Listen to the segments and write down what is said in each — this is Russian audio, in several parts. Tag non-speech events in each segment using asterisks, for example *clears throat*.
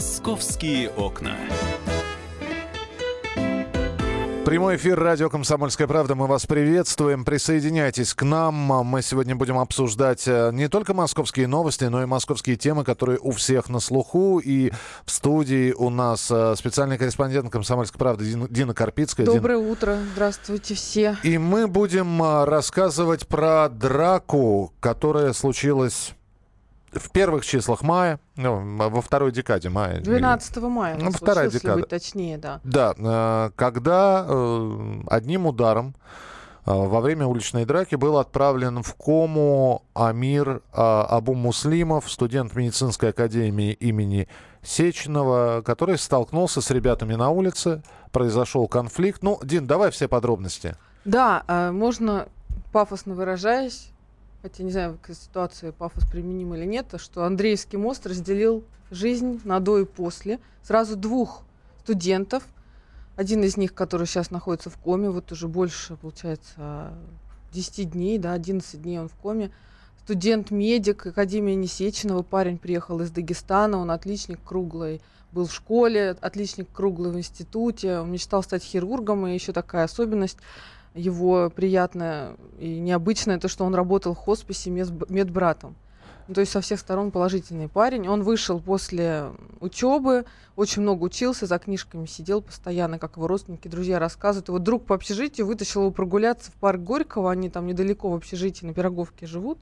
Московские окна. Прямой эфир радио «Комсомольская правда». Мы вас приветствуем. Присоединяйтесь к нам. Мы сегодня будем обсуждать э, не только московские новости, но и московские темы, которые у всех на слуху. И в студии у нас э, специальный корреспондент «Комсомольской правды» Дина, Дина Карпицкая. Доброе Дин... утро. Здравствуйте все. И мы будем э, рассказывать про драку, которая случилась в первых числах мая, ну, во второй декаде мая. 12 мая. Ну, вторая декада. Быть точнее, да. Да, э, когда э, одним ударом э, во время уличной драки был отправлен в кому Амир Абу Муслимов, студент медицинской академии имени Сеченова, который столкнулся с ребятами на улице, произошел конфликт. Ну, Дин, давай все подробности. Да, можно пафосно выражаясь, хотя не знаю, к ситуации пафос применим или нет, что Андреевский мост разделил жизнь на до и после сразу двух студентов. Один из них, который сейчас находится в коме, вот уже больше, получается, 10 дней, да, 11 дней он в коме. Студент-медик Академии Несеченова, парень приехал из Дагестана, он отличник круглый, был в школе, отличник круглый в институте, он мечтал стать хирургом, и еще такая особенность – его приятное и необычное то, что он работал в хосписе медбратом. Ну, то есть со всех сторон положительный парень. Он вышел после учебы, очень много учился, за книжками сидел постоянно, как его родственники, друзья рассказывают. Его друг по общежитию вытащил его прогуляться в парк Горького, они там недалеко в общежитии на Пироговке живут.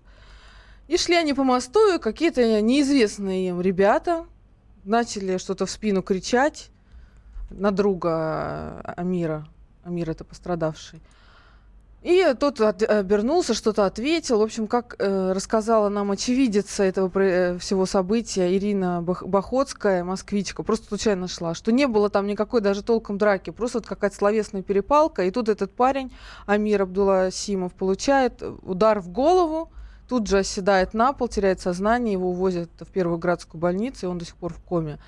И шли они по мосту, и какие-то неизвестные им ребята начали что-то в спину кричать на друга Амира. Амир это пострадавший. И тот от, обернулся, что-то ответил. В общем, как э, рассказала нам очевидица этого э, всего события Ирина Бах- москвичка, просто случайно шла, что не было там никакой даже толком драки, просто вот какая-то словесная перепалка. И тут этот парень, Амир Абдулла Симов, получает удар в голову, тут же оседает на пол, теряет сознание, его увозят в первую градскую больницу, и он до сих пор в коме.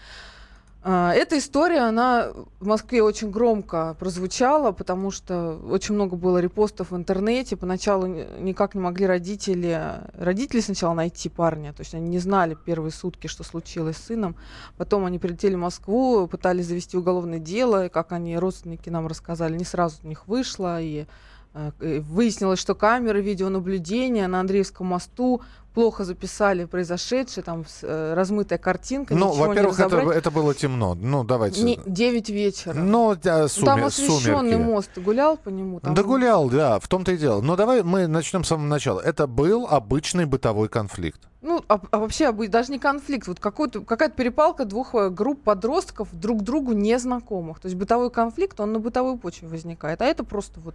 А, эта история, она в Москве очень громко прозвучала, потому что очень много было репостов в интернете. Поначалу никак не могли родители, родители сначала найти парня, то есть они не знали первые сутки, что случилось с сыном. Потом они прилетели в Москву, пытались завести уголовное дело, и как они, родственники нам рассказали, не сразу у них вышло, и выяснилось, что камеры видеонаблюдения на Андреевском мосту плохо записали произошедшее, там э, размытая картинка. Ну, во-первых, это, это было темно. Ну, давайте. Не, 9 вечера. Ну, да, сумер, там освещенный сумерки. мост. Ты гулял по нему? Там... Да гулял, да, в том-то и дело. Но давай мы начнем с самого начала. Это был обычный бытовой конфликт. Ну, а, а вообще даже не конфликт, вот какая-то перепалка двух э, групп подростков друг другу незнакомых. То есть бытовой конфликт, он на бытовой почве возникает. А это просто вот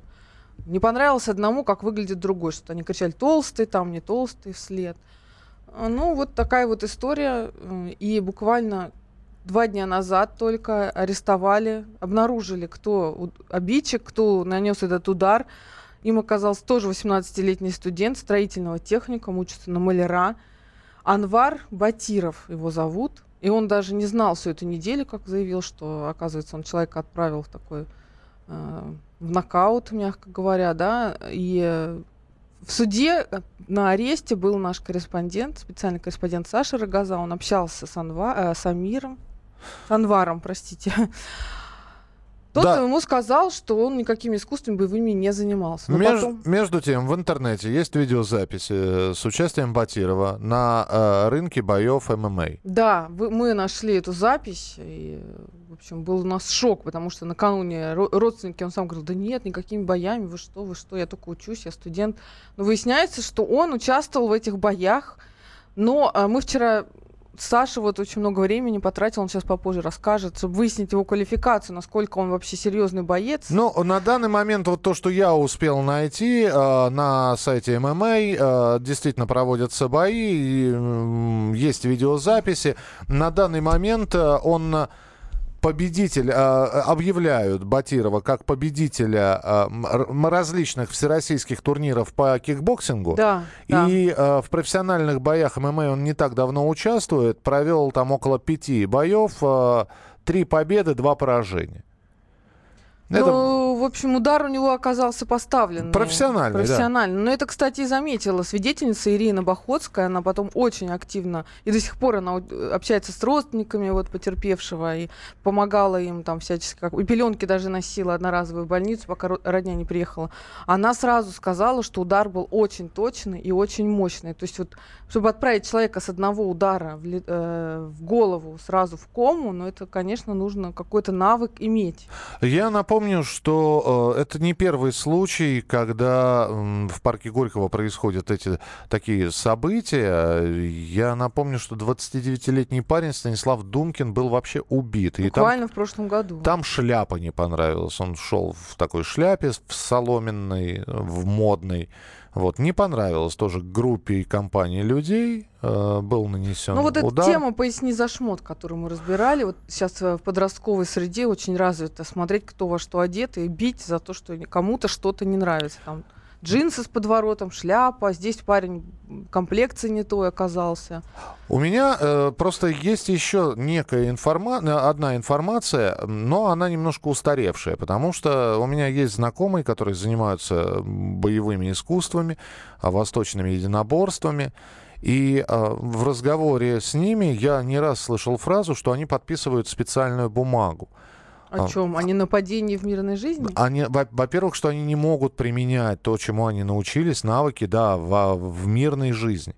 не понравилось одному, как выглядит другой, что они кричали толстый, там не толстый вслед. А, ну, вот такая вот история. И буквально два дня назад только арестовали, обнаружили, кто обидчик, кто нанес этот удар. Им оказался тоже 18-летний студент строительного техникума, учится на маляра. Анвар Батиров его зовут. И он даже не знал всю эту неделю, как заявил, что, оказывается, он человека отправил в такой э, в нокаут, мягко говоря, да, и в суде э, на аресте был наш корреспондент, специальный корреспондент Саша Рогоза, он общался с, Анва, э, с Амиром, с Анваром, простите, *laughs* тот да. ему сказал, что он никакими искусствами боевыми не занимался. Меж, потом... Между тем, в интернете есть видеозаписи с участием Батирова на э, рынке боев ММА. Да, вы, мы нашли эту запись, и, в общем, был у нас шок, потому что накануне родственники, он сам говорил, да нет, никакими боями, вы что, вы что, я только учусь, я студент. Но выясняется, что он участвовал в этих боях, но э, мы вчера Саша вот очень много времени потратил, он сейчас попозже расскажет, чтобы выяснить его квалификацию, насколько он вообще серьезный боец. Ну, на данный момент вот то, что я успел найти э, на сайте ММА, э, действительно проводятся бои, э, есть видеозаписи. На данный момент э, он победитель, а, объявляют Батирова как победителя а, различных всероссийских турниров по кикбоксингу. Да, и да. в профессиональных боях ММА он не так давно участвует. Провел там около пяти боев. Три победы, два поражения. Это... Ну, в общем, удар у него оказался поставлен. Профессиональный, Профессиональный. Да. Но это, кстати, и заметила свидетельница Ирина Бахотская. Она потом очень активно, и до сих пор она общается с родственниками вот потерпевшего и помогала им там всячески. Как... И пеленки даже носила одноразовую больницу, пока родня не приехала. Она сразу сказала, что удар был очень точный и очень мощный. То есть вот, чтобы отправить человека с одного удара в, э, в голову сразу в кому, ну это, конечно, нужно какой-то навык иметь. Я напомню, напомню, что э, это не первый случай, когда э, в парке Горького происходят эти такие события. Я напомню, что 29-летний парень Станислав Думкин был вообще убит. Буквально там, в прошлом году. Там шляпа не понравилась. Он шел в такой шляпе, в соломенной, в модной. Вот, не понравилось тоже группе и компании людей, э, был нанесен Ну вот удар. эта тема «Поясни за шмот», которую мы разбирали, вот сейчас в подростковой среде очень развито смотреть, кто во что одет, и бить за то, что кому-то что-то не нравится. Там джинсы с подворотом, шляпа. Здесь парень комплекции не той оказался. У меня э, просто есть еще некая информация, одна информация, но она немножко устаревшая, потому что у меня есть знакомые, которые занимаются боевыми искусствами, а, восточными единоборствами. И э, в разговоре с ними я не раз слышал фразу, что они подписывают специальную бумагу. О чем? О ненападении в мирной жизни? Они, во-первых, что они не могут применять то, чему они научились, навыки, да, в, в мирной жизни.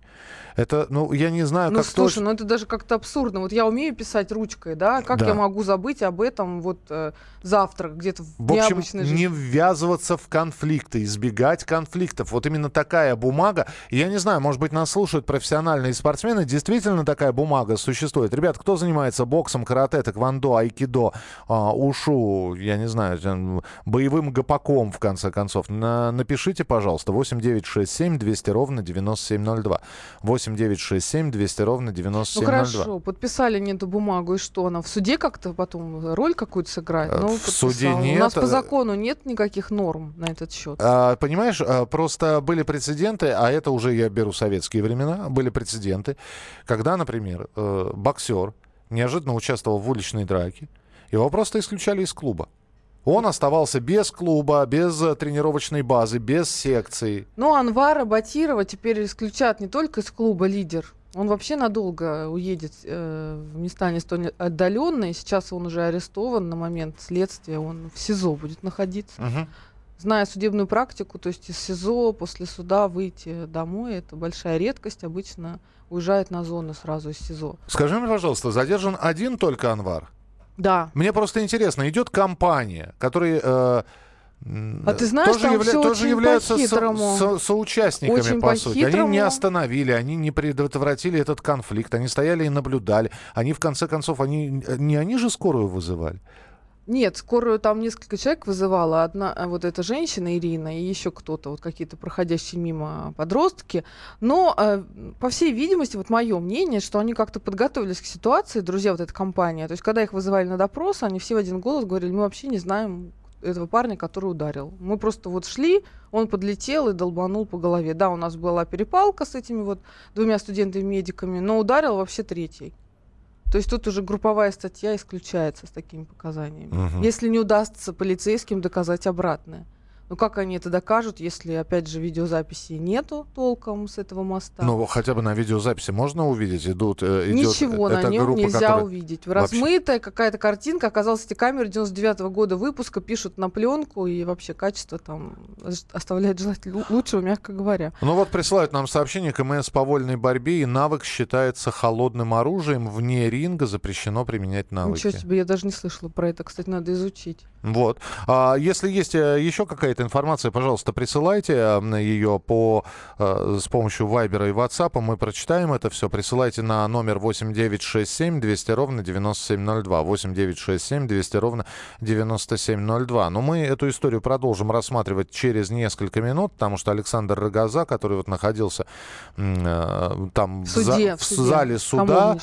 Это, ну, я не знаю, ну, как... слушай, точ... ну это даже как-то абсурдно. Вот я умею писать ручкой, да? Как да. я могу забыть об этом вот э, завтра где-то в, в общем, жизни? не ввязываться в конфликты, избегать конфликтов. Вот именно такая бумага. Я не знаю, может быть, нас слушают профессиональные спортсмены. Действительно такая бумага существует. Ребят, кто занимается боксом, карате, тэквондо, айкидо, э, ушу, я не знаю, боевым гопаком, в конце концов, на, напишите, пожалуйста, 8967 200 ровно 9702. 8 8 9 6 7 200 ровно 9702. Ну хорошо, подписали не эту бумагу, и что она в суде как-то потом роль какую-то сыграет? Ну, в суде нет. У нас по закону нет никаких норм на этот счет. А, понимаешь, а, просто были прецеденты, а это уже я беру советские времена, были прецеденты, когда, например, э, боксер неожиданно участвовал в уличной драке, его просто исключали из клуба. Он оставался без клуба, без э, тренировочной базы, без секции. Ну, Анвара Батирова теперь исключат не только из клуба «Лидер», он вообще надолго уедет э, в места не столь отдаленные. Сейчас он уже арестован на момент следствия. Он в СИЗО будет находиться. Угу. Зная судебную практику, то есть из СИЗО после суда выйти домой, это большая редкость. Обычно уезжает на зону сразу из СИЗО. Скажи мне, пожалуйста, задержан один только Анвар? Да. Мне просто интересно, идет компания, которая... Э, а ты знаешь, тоже, явля... тоже являются со, со, соучастниками, очень по, по сути. Они не остановили, они не предотвратили этот конфликт, они стояли и наблюдали. Они, в конце концов, они не они же скорую вызывали. Нет, скорую там несколько человек вызывала. Одна а, вот эта женщина Ирина и еще кто-то, вот какие-то проходящие мимо подростки. Но, э, по всей видимости, вот мое мнение, что они как-то подготовились к ситуации, друзья, вот эта компания. То есть, когда их вызывали на допрос, они все в один голос говорили, мы вообще не знаем этого парня, который ударил. Мы просто вот шли, он подлетел и долбанул по голове. Да, у нас была перепалка с этими вот двумя студентами-медиками, но ударил вообще третий. То есть тут уже групповая статья исключается с такими показаниями. Угу. Если не удастся полицейским доказать обратное. Ну как они это докажут, если, опять же, видеозаписи нету толком с этого моста? Ну, хотя бы на видеозаписи можно увидеть, идут... Э, идет, Ничего на нем группа, нельзя которая... увидеть. Размытая какая-то картинка. Оказалось, эти камеры 99 -го года выпуска пишут на пленку, и вообще качество там оставляет желать лучшего, мягко говоря. Ну вот присылают нам сообщение КМС по вольной борьбе, и навык считается холодным оружием. Вне ринга запрещено применять навыки. Ничего себе, я даже не слышала про это. Кстати, надо изучить. Вот. А если есть э, еще какая-то информация, пожалуйста, присылайте ее по, э, с помощью Вайбера и WhatsApp. Мы прочитаем это все. Присылайте на номер 8967 200 ровно 9702. 8967 200 ровно 9702. Но мы эту историю продолжим рассматривать через несколько минут, потому что Александр Рогоза, который вот находился э, там в, суде, в, в суде. зале суда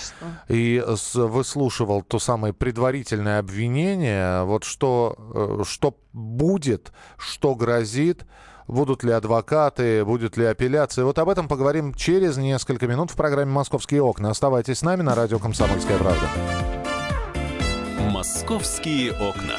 и выслушивал то самое предварительное обвинение, вот что Э, что, будет, что грозит, будут ли адвокаты, будет ли апелляция. Вот об этом поговорим через несколько минут в программе «Московские окна». Оставайтесь с нами на радио «Комсомольская правда». «Московские окна».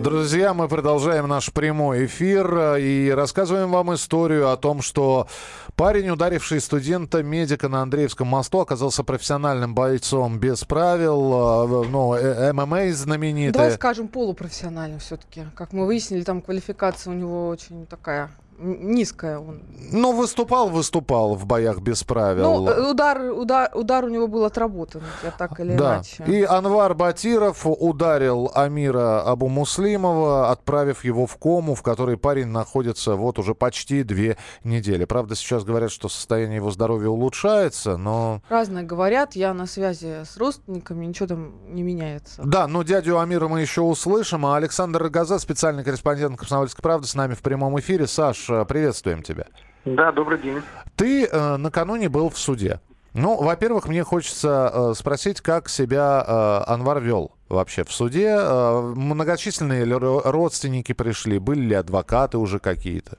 Друзья, мы продолжаем наш прямой эфир э, и рассказываем вам историю о том, что парень, ударивший студента-медика на Андреевском мосту, оказался профессиональным бойцом без правил, э, ну, э, ММА знаменитый. Давай скажем полупрофессиональным все-таки. Как мы выяснили, там квалификация у него очень такая низкая он. Ну, выступал, выступал в боях без правил. Ну, удар, удар, удар у него был отработан, я так или да. иначе. И Анвар Батиров ударил Амира Абу Муслимова, отправив его в кому, в которой парень находится вот уже почти две недели. Правда, сейчас говорят, что состояние его здоровья улучшается, но... Разное говорят, я на связи с родственниками, ничего там не меняется. Да, но дядю Амира мы еще услышим, а Александр Рогоза, специальный корреспондент «Комсомольской правды» с нами в прямом эфире. Саш, Э, приветствуем тебя. Да, добрый день. Ты э, накануне был в суде. Ну, во-первых, мне хочется э, спросить, как себя э, Анвар вел вообще в суде. Э, многочисленные ли родственники пришли? Были ли адвокаты уже какие-то?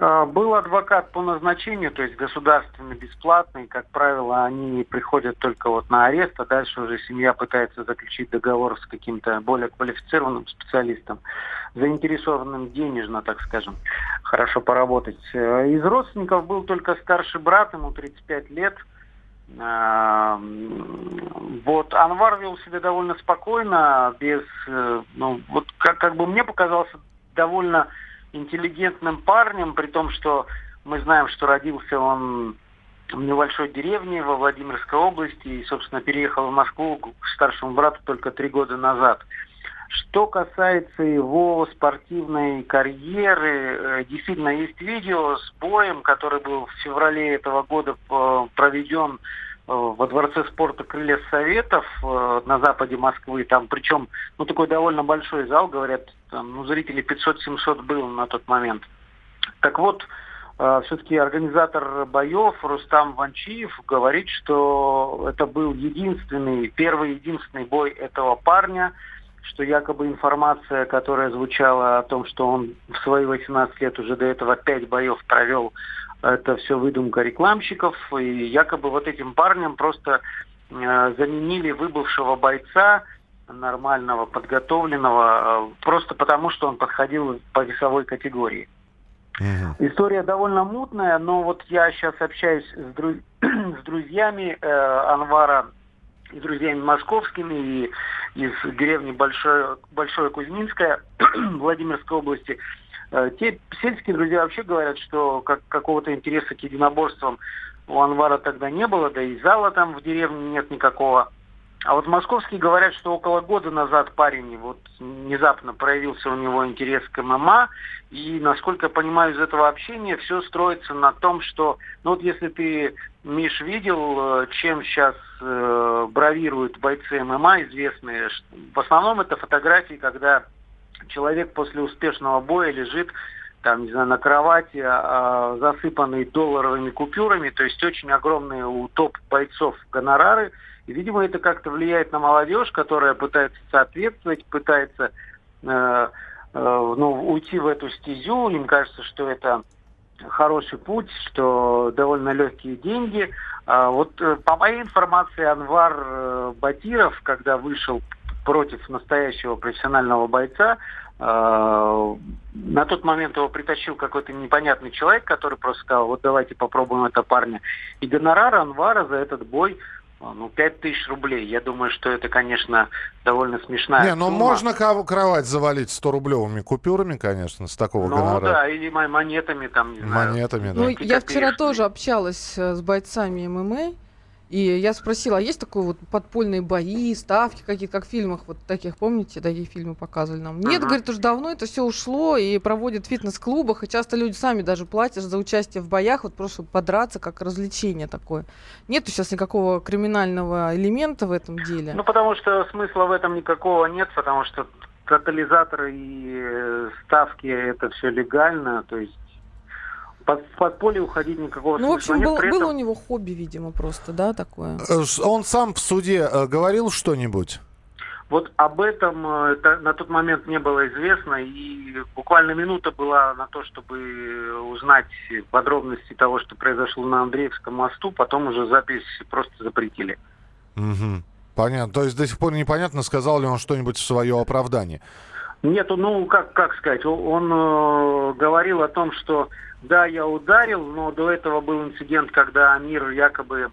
А, был адвокат по назначению, то есть государственный, бесплатный. Как правило, они приходят только вот на арест, а дальше уже семья пытается заключить договор с каким-то более квалифицированным специалистом, заинтересованным денежно, так скажем, хорошо поработать. Э, из родственников был только старший брат, ему 35 лет. А, вот Анвар вел себя довольно спокойно, без, э, ну, вот как, как бы мне показался довольно интеллигентным парнем, при том, что мы знаем, что родился он в небольшой деревне во Владимирской области и, собственно, переехал в Москву к старшему брату только три года назад. Что касается его спортивной карьеры, э, действительно есть видео с боем, который был в феврале этого года э, проведен Э, во Дворце спорта «Крылья Советов» на западе Москвы. Там причем, ну, такой довольно большой зал, говорят, там, ну, зрителей 500-700 было на тот момент. Так вот, все-таки организатор боев Рустам Ванчиев говорит, что это был единственный, первый единственный бой этого парня, что якобы информация, которая звучала о том, что он в свои 18 лет уже до этого 5 боев провел это все выдумка рекламщиков, и якобы вот этим парнем просто э, заменили выбывшего бойца, нормального, подготовленного, э, просто потому, что он подходил по весовой категории. Uh-huh. История довольно мутная, но вот я сейчас общаюсь с, друз... *clears throat* с друзьями э, Анвара, и друзьями московскими, и из деревни Большое, Большое Кузьминское *clears throat* Владимирской области. Э, те сельские друзья вообще говорят, что как, какого-то интереса к единоборствам у Анвара тогда не было, да и зала там в деревне нет никакого. А вот московские говорят, что около года назад парень вот внезапно проявился у него интерес к ММА, и, насколько я понимаю из этого общения, все строится на том, что, ну вот если ты, Миш, видел, э, чем сейчас э, бравируют бойцы ММА известные, в основном это фотографии, когда человек после успешного боя лежит там, не знаю, на кровати, а, засыпанный долларовыми купюрами, то есть очень огромные у топ-бойцов гонорары. И, видимо, это как-то влияет на молодежь, которая пытается соответствовать, пытается э, э, ну, уйти в эту стезю. Им кажется, что это хороший путь, что довольно легкие деньги. А вот э, по моей информации, Анвар э, Батиров, когда вышел против настоящего профессионального бойца. А, на тот момент его притащил какой-то непонятный человек, который просто сказал, вот давайте попробуем это парня. И гонорар Анвара за этот бой а, ну, 5 тысяч рублей. Я думаю, что это, конечно, довольно смешная Не, ну сумма. можно кровать завалить 100-рублевыми купюрами, конечно, с такого ну, гонорара. да, или монетами там, не знаю. Монетами, да. Ну, я вчера тоже общалась э, с бойцами ММА, И я спросила, а есть такой вот подпольные бои, ставки какие-то, как в фильмах, вот таких, помните, такие фильмы показывали нам? Нет, Ага. говорит, уже давно это все ушло и проводят в фитнес-клубах, и часто люди сами даже платят за участие в боях, вот просто подраться, как развлечение такое. Нету сейчас никакого криминального элемента в этом деле. Ну, потому что смысла в этом никакого нет, потому что тотализаторы и э, ставки это все легально, то есть под, в подполье уходить никакого Ну, в смысла общем, нет. был, При было этом- у него хобби, видимо, просто, да, такое. Э, Он сам в суде э, говорил что-нибудь? Вот об этом э, та- на тот момент не было известно, и буквально минута была на то, чтобы узнать подробности того, что произошло на Андреевском мосту, потом уже запись просто запретили. Мгм. Понятно. То есть до сих пор непонятно, сказал ли он что-нибудь в свое оправдание. Нет, ну как, как сказать, о- он э, говорил о том, что да, я ударил, но до этого был инцидент, когда Амир якобы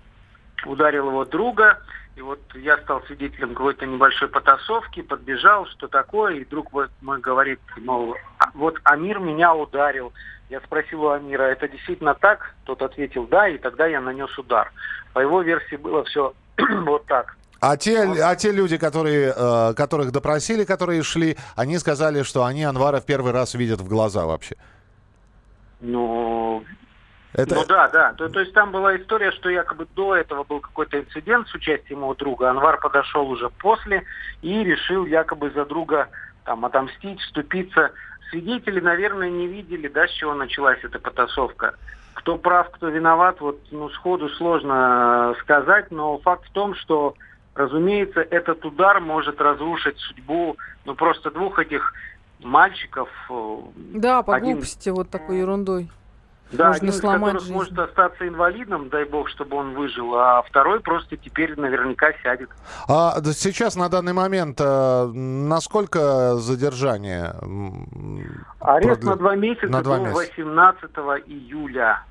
ударил его друга, и вот я стал свидетелем какой-то небольшой потасовки, подбежал, что такое, и друг вот мой говорит, мол, «А, вот Амир меня ударил. Я спросил у Амира, это действительно так? Тот ответил, да, и тогда я нанес удар. По его версии было все *clears throat* вот так. А те, а те люди, которые, э, которых допросили, которые шли, они сказали, что они Анвара в первый раз видят в глаза вообще. Ну, Это... Ну да, да. То, то есть там была история, что якобы до этого был какой-то инцидент с участием его друга. Анвар подошел уже после и решил якобы за друга там отомстить, вступиться. Свидетели, наверное, не видели, да, с чего началась эта потасовка. Кто прав, кто виноват, вот ну, сходу сложно э, сказать, но факт в том, что, разумеется, этот удар может разрушить судьбу, ну, просто двух этих мальчиков. э, Да, по Один- глупости вот такой ерундой. да, Можно один из сломать которых жизнь. может остаться инвалидом, дай бог, чтобы он выжил, а второй просто теперь наверняка сядет. А сейчас на данный момент э, насколько задержание? Арест Продля- на два месяца на два до месяца. 18 июля.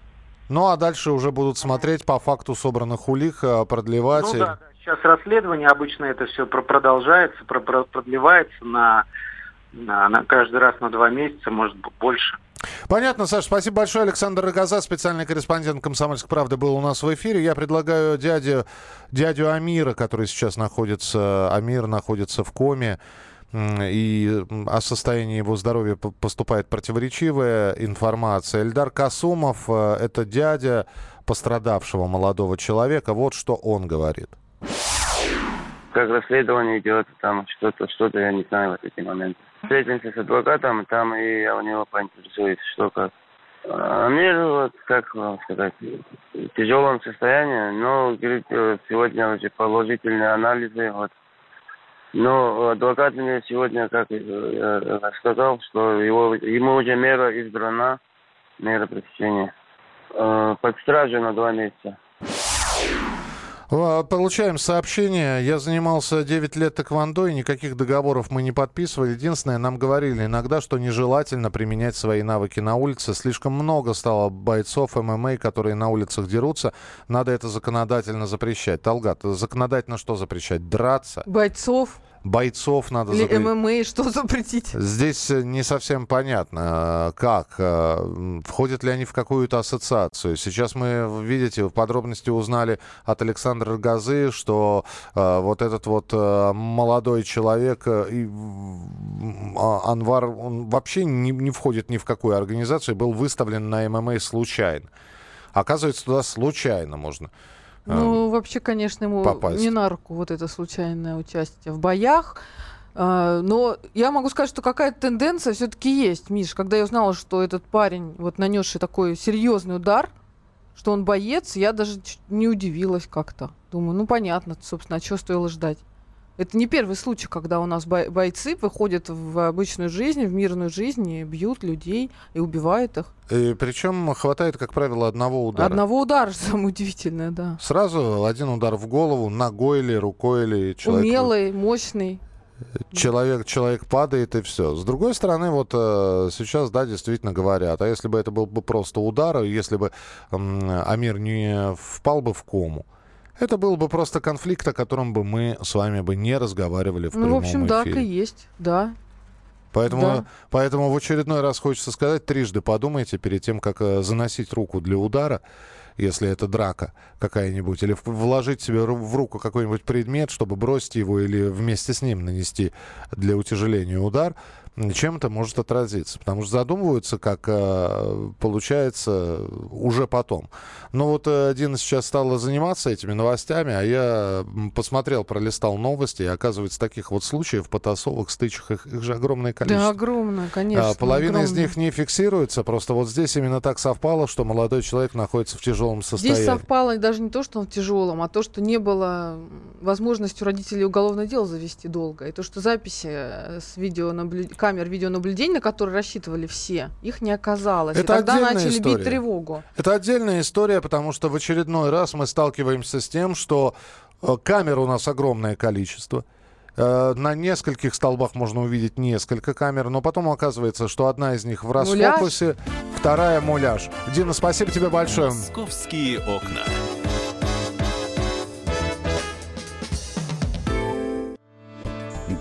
Ну а дальше уже будут смотреть по факту собранных улик, э, продлевать. Ну и- да, да, сейчас расследование, обычно это все продолжается, про- про- продлевается на, на, каждый раз на два месяца, может быть, больше. Понятно, Саш, спасибо большое. Александр Рогоза, специальный корреспондент «Комсомольской правды» был у нас в эфире. Я предлагаю дядю, дядю Амира, который сейчас находится, Амир находится в коме, и о состоянии его здоровья поступает противоречивая информация. Эльдар Касумов, э, это дядя пострадавшего молодого человека. Вот что он говорит. Как расследование идет, там что-то, что-то я не знаю в эти моменты. Встретимся с адвокатом, там и я у него поинтересуюсь, что как. А вот, как вам сказать, в тяжелом состоянии, но, говорит, сегодня уже положительные анализы, вот. Но адвокат мне сегодня, как э, сказал, что его, ему уже мера избрана, мера пресечения. Э, Под стражу на два месяца. А, Получаем сообщение. Я занимался 9 лет тэквондо, и никаких договоров мы не подписывали. Единственное, нам говорили иногда, что нежелательно применять свои навыки на улице. Слишком много стало бойцов ММА, которые на улицах дерутся. Надо это законодательно запрещать. Талгат, законодательно что запрещать? Драться? Бойцов Бойцов надо или запретить. ММА, что *laughs* запретить? Здесь э, не совсем понятно, э, как, э, входят ли они в какую-то ассоциацию. Сейчас мы, видите, в подробности узнали от Александра Газы, что вот этот вот молодой человек, а, Анвар, он вообще не, не входит ни в какую организацию, был выставлен на ММА случайно. Оказывается, туда случайно можно. Э, Ну, вообще, конечно, ему попасть. не на руку вот это случайное участие в боях. А, Но я могу сказать, что какая-то тенденция все-таки есть, Миш. Когда я узнала, что этот парень, вот нанесший такой серьезный удар, что он боец, я даже не удивилась как-то. Думаю, ну понятно, собственно, а чего стоило ждать. Это не первый случай, когда у нас бой- бойцы выходят в обычную жизнь, в мирную жизнь, и бьют людей и убивают их. И причем хватает, как правило, одного удара. Одного удара, *laughs* самое удивительное, да. Сразу один удар в голову, ногой или рукой или человек... Умелый, мощный. человек, человек падает и все. С другой стороны, вот э, сейчас, да, действительно говорят, а если бы это был бы просто удар, если бы м, Амир не впал бы в кому, это был бы просто конфликт, о котором бы мы с вами бы не разговаривали в Ну, прямом в общем, так эфире. и есть, да. Поэтому, Да. поэтому в очередной раз хочется сказать, трижды подумайте перед тем, как э, заносить руку для удара. если это драка какая-нибудь, или вложить себе в руку какой-нибудь предмет, чтобы бросить его или вместе с ним нанести для утяжеления удар, чем это может отразиться. Потому что задумываются, как э, получается уже потом. Но вот э, Дина сейчас стала заниматься этими новостями, а я посмотрел, пролистал новости, и оказывается, таких вот случаев, потасовок, стычек, их, их же огромное количество. Да, огромное, конечно. А, Половина из огромное. них не фиксируется, просто вот здесь именно так совпало, что молодой человек находится в тяжелом состоянии. Здесь совпало даже не то, что он в тяжелом, а то, что не было возможности у родителей уголовное дело завести долго. И то, что записи э, с видеонаблю- камер видеонаблюдения, на которые рассчитывали все, их не оказалось. Это и тогда отдельная начали история. бить тревогу. Это отдельная история, потому что в очередной раз мы сталкиваемся с тем, что э, камер у нас огромное количество. Э, На нескольких столбах можно увидеть несколько камер, но потом оказывается, что одна из них в расфокусе, вторая муляж. Дина, спасибо тебе большое. Московские окна.